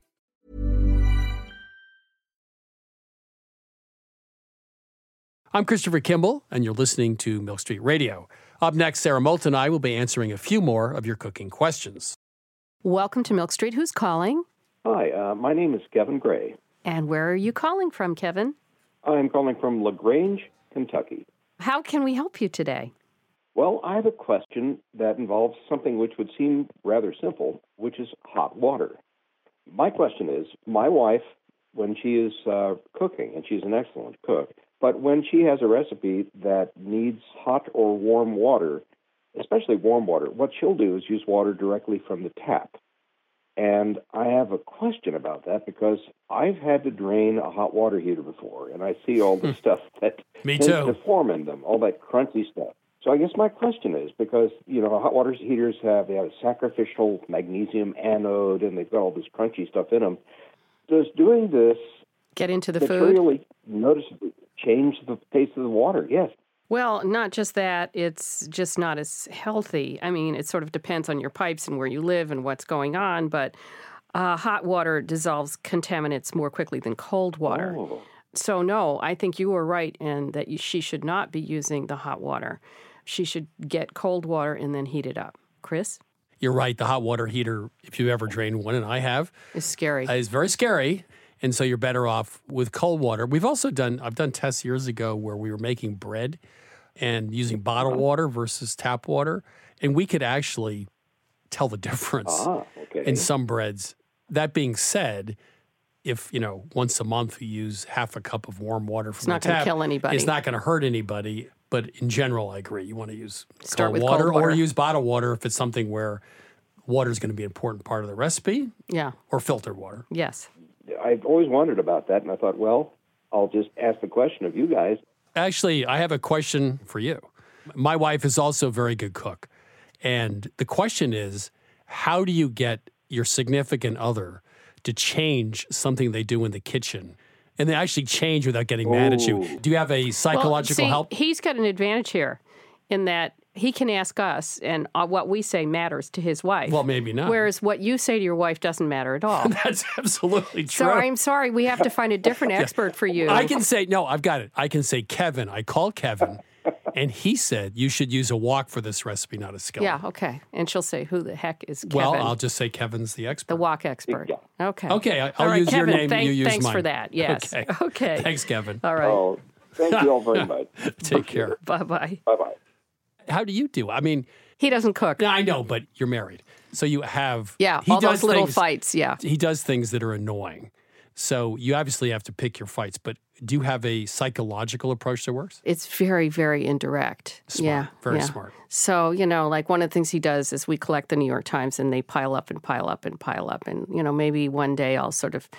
I'm Christopher Kimball, and you're listening to Milk Street Radio. Up next, Sara Moulton and I will be answering a few more of your cooking questions. Welcome to Milk Street. Who's calling? Hi, uh, my name is Kevin Gray. And where are you calling from, Kevin? I'm calling from LaGrange, Kentucky. How can we help you today? Well, I have a question that involves something which would seem rather simple, which is hot water. My question is my wife, when she is uh, cooking, and she's an excellent cook, but when she has a recipe that needs hot or warm water, especially warm water, what she'll do is use water directly from the tap. And I have a question about that because I've had to drain a hot water heater before, and I see all the hmm. stuff that Me tends too. to form in them, all that crunchy stuff. So I guess my question is because you know hot water heaters have they have a sacrificial magnesium anode, and they've got all this crunchy stuff in them. Does doing this Get into the food? materially noticeably change the taste of the water? Yes. Well, not just that, it's just not as healthy. I mean, it sort of depends on your pipes and where you live and what's going on, but uh, hot water dissolves contaminants more quickly than cold water. Oh. So, no, I think you were right in that you, she should not be using the hot water. She should get cold water and then heat it up. Chris? You're right. The hot water heater, if you ever drained one, and I have, is scary. uh, is very scary. And so you're better off with cold water. We've also done, I've done tests years ago where we were making bread and using bottled water versus tap water. And we could actually tell the difference Ah, okay. in some breads. That being said, if you know once a month you use half a cup of warm water from It's the not gonna tap, kill anybody. It's not going to hurt anybody. But in general, I agree. You want to use Start cold water, cold water. or use bottled water if it's something where water is going to be an important part of the recipe, Yeah. or filtered water. Yes. I've always wondered about that, and I thought, well, I'll just ask the question of you guys. Actually, I have a question for you. My wife is also a very good cook. And the question is how do you get your significant other to change something they do in the kitchen? And they actually change without getting mad at you. Do you have a psychological well, see, help? He's got an advantage here in that he can ask us, and uh, what we say matters to his wife. Well, maybe not. Whereas what you say to your wife doesn't matter at all. That's absolutely true. so I'm sorry, we have to find a different expert for you. I can say, no, I've got it. I can say, Kevin, I called Kevin, and he said you should use a wok for this recipe, not a skillet. Yeah, okay. And she'll say, "Who the heck is Kevin?" Well, I'll just say Kevin's the expert. the wok expert. Okay. Okay, I- All I'll right, use your Kevin, name, Thank, you use mine. thanks for that. Yes. Okay. Okay. Thanks, Kevin. All right. Oh, thank you all very much. Take care. Bye-bye. Bye bye. How do you do? I mean, He doesn't cook. I know, but you're married, so you have Yeah, He all does those little things- fights. Yeah. He does things that are annoying, so you obviously have to pick your fights. But do you have a psychological approach that works? It's very, very indirect. Smart. Yeah. Very yeah. smart. So, you know, like one of the things he does is we collect the New York Times and they pile up and pile up and pile up. And, you know, maybe one day I'll sort of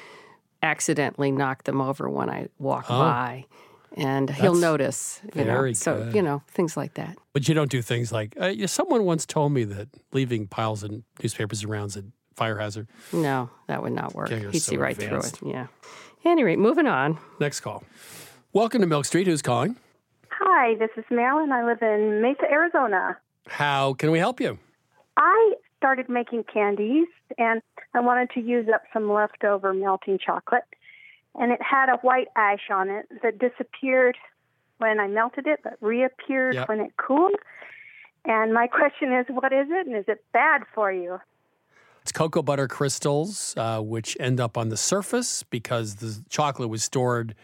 accidentally knock them over when I walk Oh. by. And he'll notice. You know? very So, good. you know, things like that. But you don't do things like uh, someone once told me that leaving piles of newspapers around is a fire hazard. No, that would not work. Okay, you're He'd so see right advanced. through it. Yeah. Any rate, moving on. Next call. Welcome to Milk Street. Who's calling? Hi, this is Marilyn. I live in Mesa, Arizona. How can we help you? I started making candies and I wanted to use up some leftover melting chocolate. And it had a white ash on it that disappeared when I melted it, but reappeared Yep. when it cooled. And my question is, what is it, and is it bad for you? It's cocoa butter crystals, uh, which end up on the surface because the chocolate was stored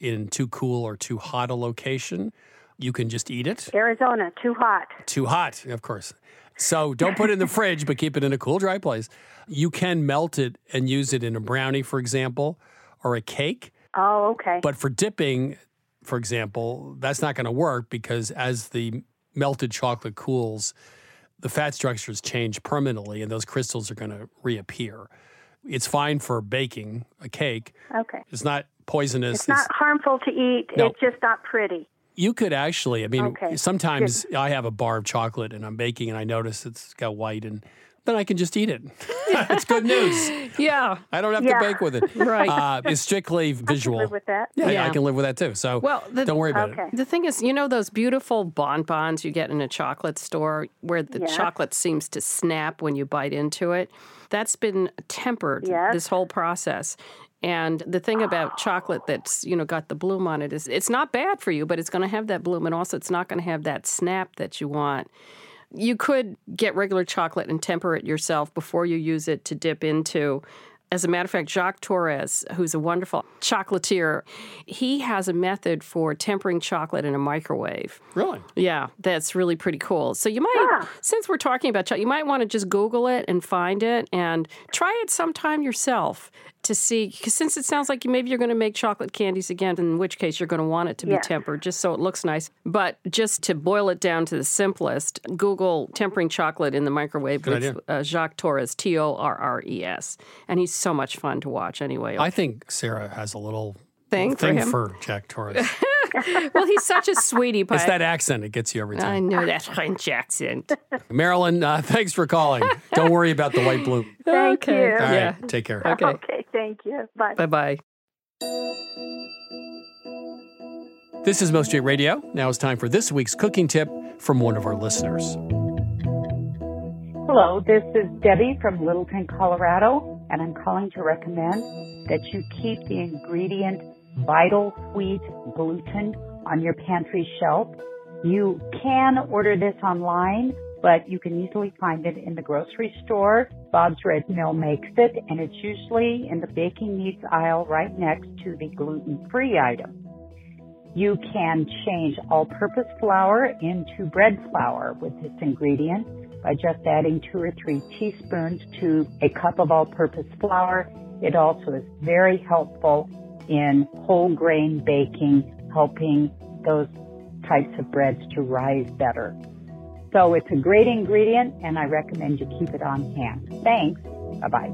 in too cool or too hot a location. You can just eat it. Arizona, too hot. Too hot, of course. So don't put it in the fridge, but keep it in a cool, dry place. You can melt it and use it in a brownie, for example, or a cake. Oh, okay. But for dipping, for example, that's not going to work because as the melted chocolate cools, the fat structures change permanently and those crystals are going to reappear. It's fine for baking a cake. Okay. It's not poisonous. It's not harmful to eat. No. It's just not pretty. You could actually, I mean, Okay, sometimes I have a bar of chocolate and I'm baking and I notice it's got white and then I can just eat it. it's good news. Yeah. I don't have Yeah. to bake with it. Right. Uh, it's strictly visual. live with that. Yeah, Yeah. I can live with that too. So Well, the, don't worry about it. The thing is, you know those beautiful bonbons you get in a chocolate store where the Yes. chocolate seems to snap when you bite into it? That's been tempered Yes. this whole process. And the thing about chocolate that's, you know, got the bloom on it is it's not bad for you, but it's going to have that bloom and also it's not going to have that snap that you want. You could get regular chocolate and temper it yourself before you use it to dip into. As a matter of fact, Jacques Torres, who's a wonderful chocolatier, he has a method for tempering chocolate in a microwave. Really? Yeah, that's really pretty cool. So you might, ah. since we're talking about chocolate, you might want to just Google it and find it and try it sometime yourself to see. Because since it sounds like maybe you're going to make chocolate candies again, in which case you're going to want it to be Yes. tempered just so it looks nice. But just to boil it down to the simplest, Google tempering chocolate in the microwave Good with idea. uh, Jacques Torres, T O R R E S, and he's so much fun to watch. Anyway, I think Sara has a little Thing for thing him? for Jack Torres. well, he's such a sweetie pie. it's that accent. It gets you every time. I know that French accent. Marilyn, uh, thanks for calling. Don't worry about the white bloom. Thank Okay. you. All right, Yeah. take care. Okay. Okay, thank you. Bye. Bye bye. This is Milk Street Radio. Now it's time for this week's cooking tip from one of our listeners. Hello, this is Debbie from Littleton, Colorado, and I'm calling to recommend that you keep the ingredient Vital Wheat Gluten on your pantry shelf. You can order this online, but you can easily find it in the grocery store. Bob's Red Mill makes it, and it's usually in the baking needs aisle right next to the gluten-free item. You can change all-purpose flour into bread flour with this ingredient by just adding two or three teaspoons to a cup of all-purpose flour. It also is very helpful in whole grain baking, helping those types of breads to rise better. So it's a great ingredient and I recommend you keep it on hand. Thanks. Bye bye.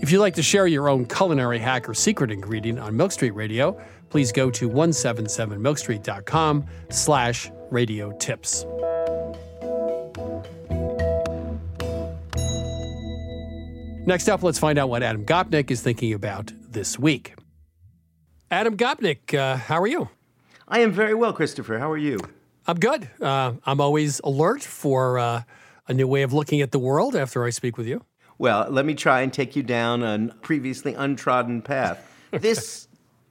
If you'd like to share your own culinary hack or secret ingredient on Milk Street Radio, please go to 177milkstreet.com slash radio tips. Next up, let's find out what Adam Gopnik is thinking about this week. Adam Gopnik, uh, how are you? I am very well, Christopher. How are you? I'm good. Uh, I'm always alert for uh, a new way of looking at the world after I speak with you. Well, let me try and take you down a previously untrodden path. this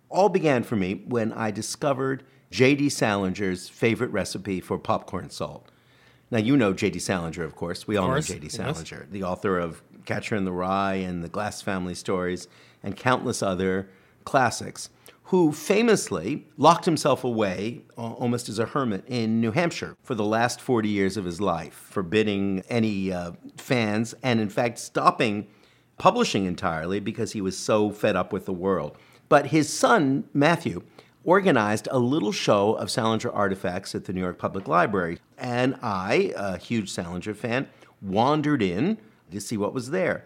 all began for me when I discovered J.D. Salinger's favorite recipe for popcorn salt. Now, you know J.D. Salinger, of course. We all course, know J.D. yes. Salinger, the author of Catcher in the Rye and the Glass Family Stories and countless other classics, who famously locked himself away almost as a hermit in New Hampshire for the last 40 years of his life, forbidding any uh, fans and, in fact, stopping publishing entirely because he was so fed up with the world. But his son, Matthew, organized a little show of Salinger artifacts at the New York Public Library. And I, a huge Salinger fan, wandered in to see what was there.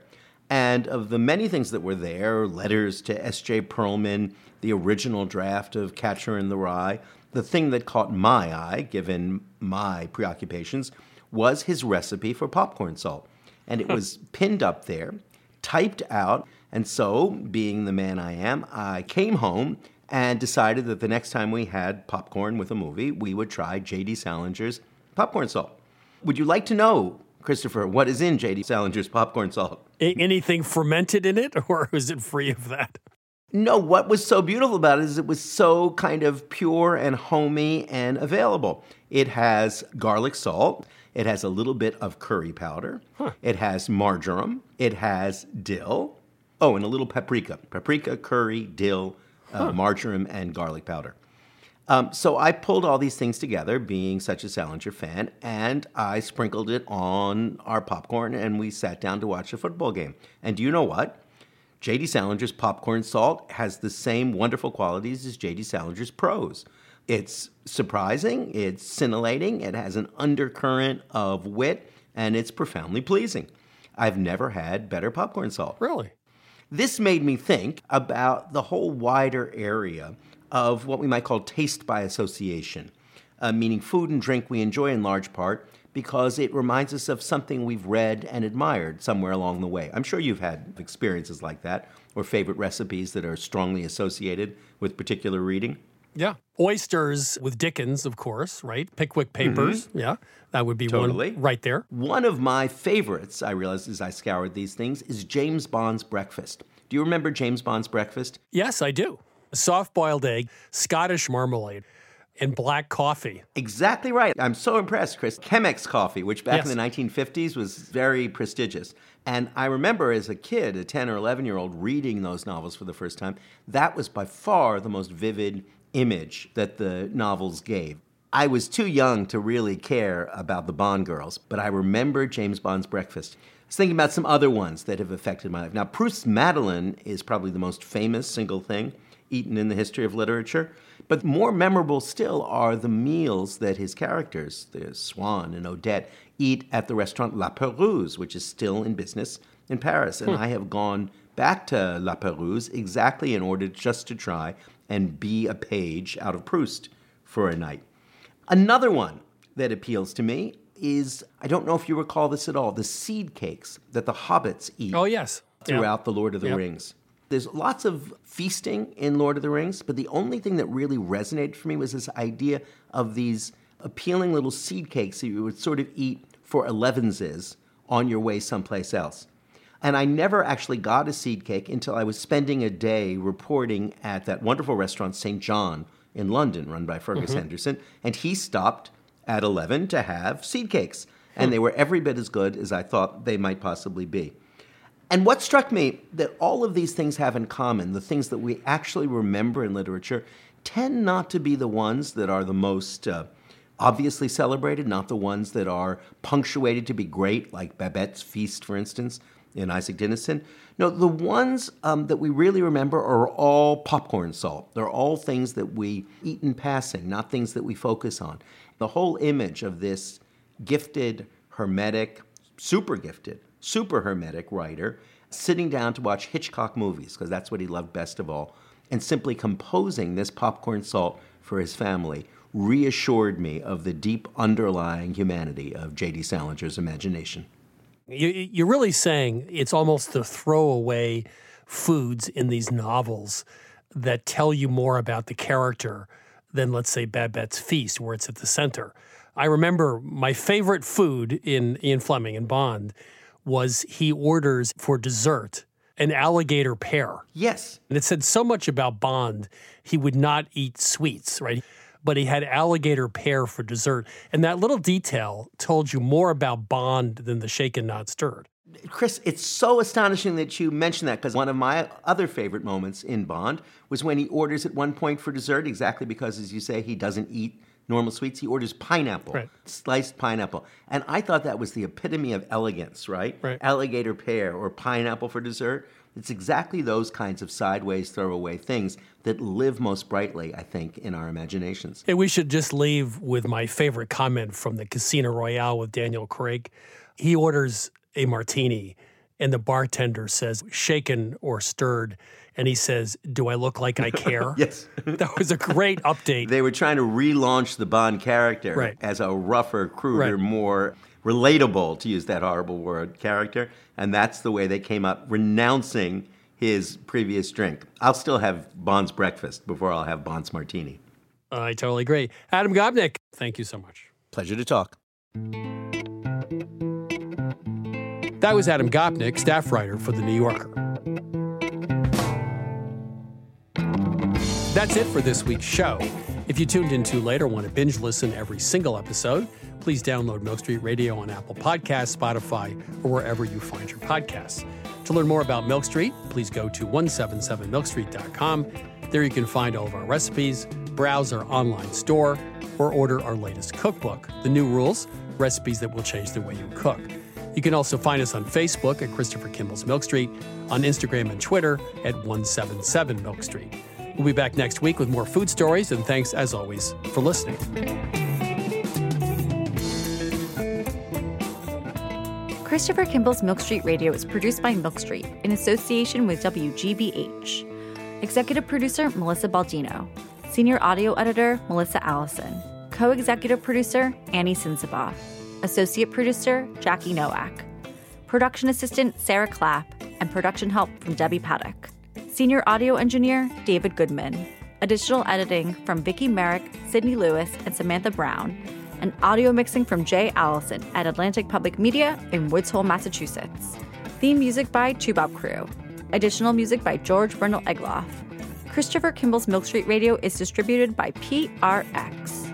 And of the many things that were there, letters to S.J. Perelman, the original draft of Catcher in the Rye, the thing that caught my eye, given my preoccupations, was his recipe for popcorn salt. And it was pinned up there, typed out. And so, being the man I am, I came home and decided that the next time we had popcorn with a movie, we would try J.D. Salinger's popcorn salt. Would you like to know Christopher, what is in J.D. Salinger's popcorn salt? A- anything fermented in it, or is it free of that? No, what was so beautiful about it is it was so kind of pure and homey and available. It has garlic salt. It has a little bit of curry powder. It has marjoram. It has dill. Oh, and a little paprika. Paprika, curry, dill, uh, Huh. marjoram, and garlic powder. Um, so I pulled all these things together, being such a Salinger fan, and I sprinkled it on our popcorn, and we sat down to watch a football game. And do you know what? J.D. Salinger's popcorn salt has the same wonderful qualities as J.D. Salinger's prose. It's surprising, it's scintillating, it has an undercurrent of wit, and it's profoundly pleasing. I've never had better popcorn salt. Really? This made me think about the whole wider area of what we might call taste by association, uh, meaning food and drink we enjoy in large part because it reminds us of something we've read and admired somewhere along the way. I'm sure you've had experiences like that or favorite recipes that are strongly associated with particular reading. Yeah. Oysters with Dickens, of course, right? Pickwick Papers. Yeah. That would be Totally. one right there. One of my favorites, I realized as I scoured these things, is James Bond's breakfast. Do you remember James Bond's breakfast? Yes, I do. Soft boiled egg, Scottish marmalade, and black coffee. Exactly right. I'm so impressed, Chris. Chemex coffee, which back Yes. in the 1950s was very prestigious. And I remember as a kid, a 10 or 11 year old, reading those novels for the first time. That was by far the most vivid image that the novels gave. I was too young to really care about the Bond girls, but I remember James Bond's breakfast. I was thinking about some other ones that have affected my life. Now, Proust's Madeleine is probably the most famous single thing eaten in the history of literature. But more memorable still are the meals that his characters, the Swann and Odette, eat at the restaurant La Perouse, which is still in business in Paris. And Hmm. I have gone back to La Perouse exactly in order just to try and be a page out of Proust for a night. Another one that appeals to me is I don't know if you recall this at all the seed cakes that the hobbits eat. Oh, yes. Throughout the Lord of the Yep. Rings. There's lots of feasting in Lord of the Rings, but the only thing that really resonated for me was this idea of these appealing little seed cakes that you would sort of eat for elevenses on your way someplace else. And I never actually got a seed cake until I was spending a day reporting at that wonderful restaurant, St. John, in London, run by Fergus Mhm. Henderson. And he stopped at 11 to have seed cakes. And Hmm. they were every bit as good as I thought they might possibly be. And what struck me that all of these things have in common, the things that we actually remember in literature, tend not to be the ones that are the most uh, obviously celebrated, not the ones that are punctuated to be great, like Babette's Feast, for instance, in Isak Dinesen. No, the ones um, that we really remember are all popcorn salt. They're all things that we eat in passing, not things that we focus on. The whole image of this gifted, hermetic, super gifted, super hermetic writer sitting down to watch Hitchcock movies, because that's what he loved best of all, and simply composing this popcorn salt for his family reassured me of the deep underlying humanity of J.D. Salinger's imagination. You, you're really saying it's almost the throwaway foods in these novels that tell you more about the character than, let's say, Babette's Feast, where it's at the center. I remember my favorite food in Ian Fleming and Bond was he orders for dessert an alligator pear. Yes. And it said so much about Bond, he would not eat sweets, right? But he had alligator pear for dessert. And that little detail told you more about Bond than the shaken, not stirred. Chris, it's so astonishing that you mentioned that because one of my other favorite moments in Bond was when he orders at one point for dessert, exactly because, as you say, he doesn't eat normal sweets. He orders pineapple, Right. sliced pineapple. And I thought that was the epitome of elegance, right? Right. Alligator pear or pineapple for dessert. It's exactly those kinds of sideways, throwaway things that live most brightly, I think, in our imaginations. Hey, we should just leave with my favorite comment from the Casino Royale with Daniel Craig. He orders a martini, and the bartender says, shaken or stirred. And he says, Do I look like I care? yes. that was a great update. They were trying to relaunch the Bond character Right. as a rougher, cruder, Right. more relatable, to use that horrible word, character. And that's the way they came up, renouncing his previous drink. I'll still have Bond's breakfast before I'll have Bond's martini. I totally agree. Adam Gopnik, thank you so much. Pleasure to talk. That was Adam Gopnik, staff writer for The New Yorker. That's it for this week's show. If you tuned in too late or want to binge listen every single episode, please download Milk Street Radio on Apple Podcasts, Spotify, or wherever you find your podcasts. To learn more about Milk Street, please go to 177milkstreet.com. There you can find all of our recipes, browse our online store, or order our latest cookbook, The New Rules Recipes That Will Change the Way You Cook. You can also find us on Facebook at Christopher Kimball's Milk Street, on Instagram and Twitter at 177 Milk Street. We'll be back next week with more food stories, and thanks as always for listening. Christopher Kimball's Milk Street Radio is produced by Milk Street in association with WGBH. Executive producer Melissa Baldino. Senior audio editor Melissa Allison. Co executive producer Annie Sensabaugh. Associate producer Jackie Noack. Production assistant Sarah Clapp. And production help from Debbie Paddock. Senior audio engineer David Goodman. Additional editing from Vicki Merrick, Sydney Lewis, and Samantha Broun and audio mixing from Jay Allison at Atlantic Public Media in Woods Hole, Massachusetts. Theme music by Toubab Krewe. Additional music by George Brandl Egloff. Christopher Kimball's Milk Street Radio is distributed by PRX.